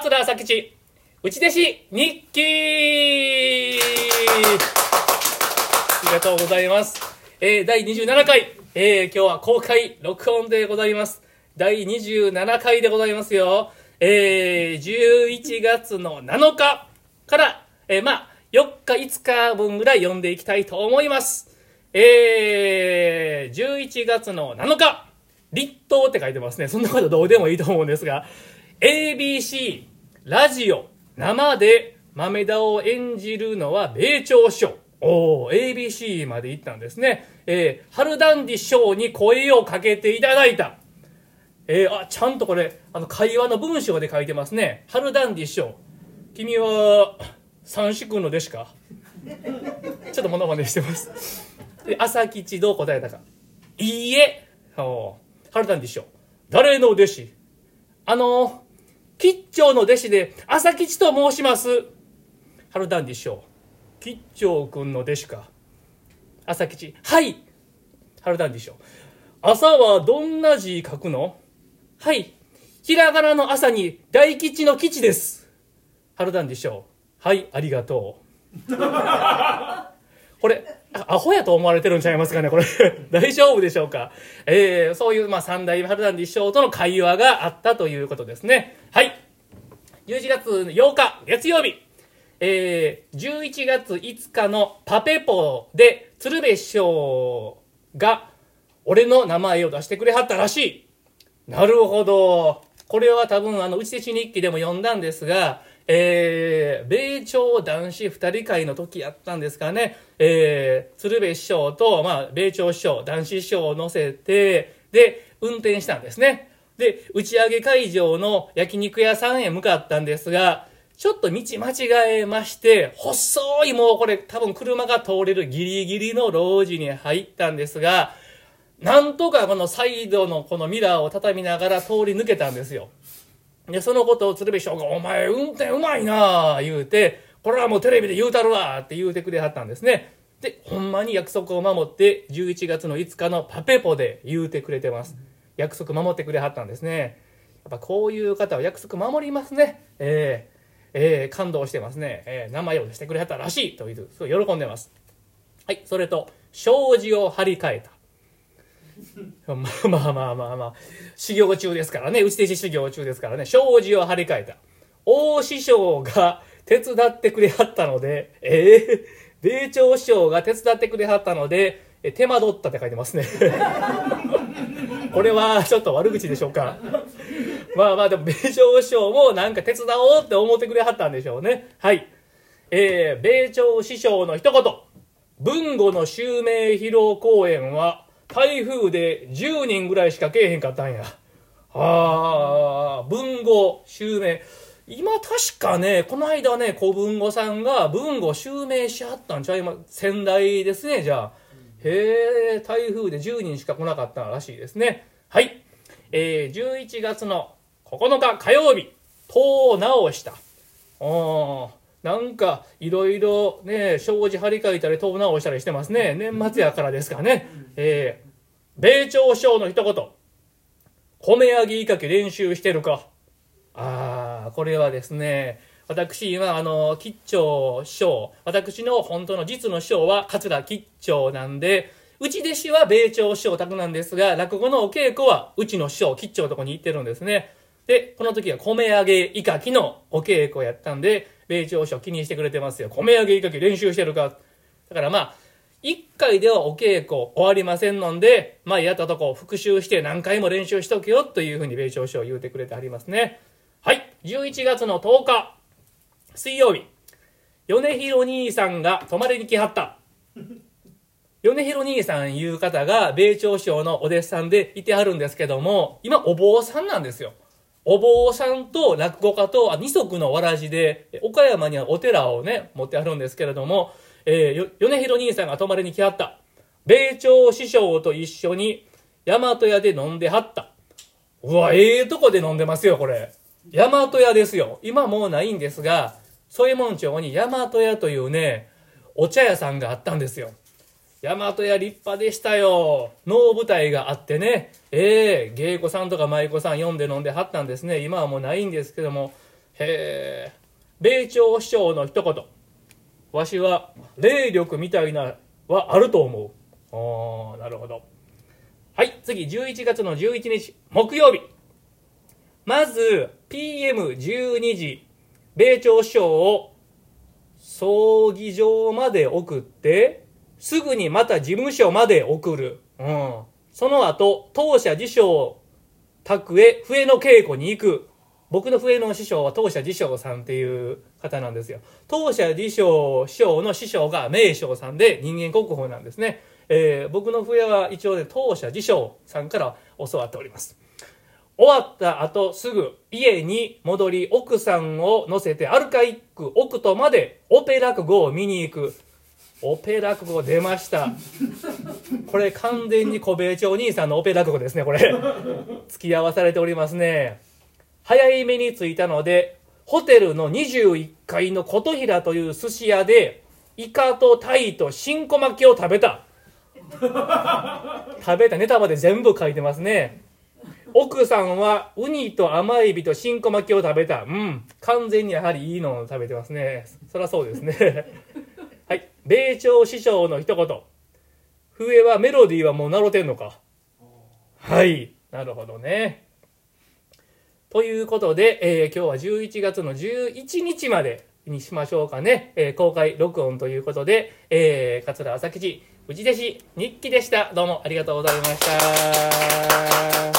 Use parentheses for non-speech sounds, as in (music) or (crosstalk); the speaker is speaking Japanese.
桂朝吉内弟子日記ありがとうございます。えー、第27回、えー、今日は公開録音でございます。第27回でございますよ。えー、11月の7日から、えー、まあ、4日、5日分ぐらい読んでいきたいと思います。えー、11月の7日、立冬って書いてますね。そんなことどうでもいいと思うんですが、ABC、ラジオ、生で豆田を演じるのは米朝師匠。おー、ABC まで行ったんですね。えー、春ダンディ師匠に声をかけていただいた。えー、あ、ちゃんとこれ、あの、会話の文章で書いてますね。春ダンディ師匠。君は、三子君の弟子か？ちょっとモノマネしてます。朝吉どう答えたか？いいえ。お春ダンディ師匠。誰の弟子？あの、吉兆の弟子で、朝吉と申します。春ダンディ師匠。吉兆君の弟子か。朝吉。はい。春ダンディ師匠。朝はどんな字書くの？はい。ひらがなの朝に大吉の吉です。春ダンディ師匠。はい、ありがとう。(laughs) これ、あアホやと思われてるんちゃいますかねこれ。(laughs) 大丈夫でしょうか？えー、そういう、まあ、三代春ダンディ師匠との会話があったということですね。はい。11月8日、月曜日。えー、11月5日のパペポで、鶴瓶師匠が、俺の名前を出してくれはったらしい。なるほど。これは多分、あの、内弟子日記でも読んだんですが、えー、米朝男子二人会の時やったんですかね。えー、鶴瓶師匠と、まあ、米朝師匠、男子師匠を乗せて、で、運転したんですね。で、打ち上げ会場の焼肉屋さんへ向かったんですが、ちょっと道間違えまして、細いもうこれ多分車が通れるギリギリの路地に入ったんですが、なんとかこのサイドのこのミラーを畳みながら通り抜けたんですよ。で、そのことを鶴瓶師匠が、お前運転うまいなあ言うて、これはもうテレビで言うたるわって言うてくれはったんですね。で、ほんまに約束を守って、11月の5日のパペポで言うてくれてます。約束守ってくれはったんですね。やっぱこういう方は約束守りますね。えー、えー、感動してますね。えー、名前を出してくれはったらしいという、すごい喜んでます。はい、それと、障子を張り替えた。まあまあまあまあまあ、修行中ですからね、内弟子修行中ですからね、障子を張り替えた。大師匠が手伝ってくれはったので、ええ米朝師匠が手伝ってくれはったので、え手間取ったって書いてますね。これはちょっと悪口でしょうか。まあまあでも、米朝師匠もなんか手伝おうって思ってくれはったんでしょうね。はい。えー、米朝師匠の一言。文語の襲名披露公演は、台風で10人ぐらいしかけえへんかったんや。ああ、文語襲名。今確かね、この間ね、小文吾さんが文語襲名しはったんちゃいま、仙台ですね、じゃあ。へえ、台風で10人しか来なかったらしいですね。はい。えー、11月の9日火曜日、戸を直した。あーなんか、いろいろね、障子張り替えたり、戸を直したりしてますね。年末やからですかね。えー、米朝師匠の一言。米揚げいかけ練習してるか。ああ、これはですね、私、今、あの、吉兆師匠、私の本当の実の師匠は桂吉兆なんで、うち弟子は米朝師匠宅なんですが、落語のお稽古はうちの師匠、吉兆のとこに行ってるんですね。で、この時は米揚げいかきのお稽古やったんで、米朝師匠気にしてくれてますよ。米揚げいかき練習してるか。だからまあ、一回ではお稽古終わりませんので、まあやったとこ復習して何回も練習しとけよというふうに米朝師匠言うてくれてありますね。はい。11月の10日、水曜日、米広兄さんが泊まりに来はった。米広兄さんいう方が米朝師匠のお弟子さんでいてはるんですけども、今お坊さんなんですよ。お坊さんと落語家と二足のわらじで、岡山にはお寺をね、持ってあるんですけれども、えー米広兄さんが泊まりに来はった。米朝師匠と一緒に大和屋で飲んではった。うわ、ええとこで飲んでますよ、これ。大和屋ですよ。今もうないんですが、添右衛門町に大和屋というね、お茶屋さんがあったんですよ。大和屋立派でしたよ。能舞台があってね、ええ芸妓さんとか舞妓さん読んで飲んではったんですね。今はもうないんですけども、へえ米朝師匠の一言わしは霊力みたいなはあると思う。ああなるほど。はい次11月の11日木曜日。まず PM12 時米朝師匠を葬儀場まで送ってすぐにまた事務所まで送る、うん、その後当社自称宅へ笛の稽古に行く。僕の笛の師匠は当社自称さんっていう方なんですよ。当社自称師匠の師匠が名将さんで人間国宝なんですね、えー、僕の笛は一応ね当社自称さんから教わっております。終わった後すぐ家に戻り奥さんを乗せてアルカイック奥とまでオペ落語を見に行く。オペ落語出ました。これ完全に小米町兄さんのオペ落語ですねこれ。付き合わされておりますね。早い目に着いたのでホテルの21階の琴平という寿司屋でイカとタイと新小巻きを食べた (laughs) 食べたネタまで全部書いてますね奥さんはウニと甘エビと新小巻きを食べた。うん。完全にやはりいいのを食べてますね。そりゃそうですね。(laughs) はい。米朝師匠の一言。笛はメロディーはもう習ってんのか。はい。なるほどね。ということで、えー、今日は11月の11日までにしましょうかね。えー、公開録音ということで、えー、桂朝吉、内弟子日記でした。どうもありがとうございました。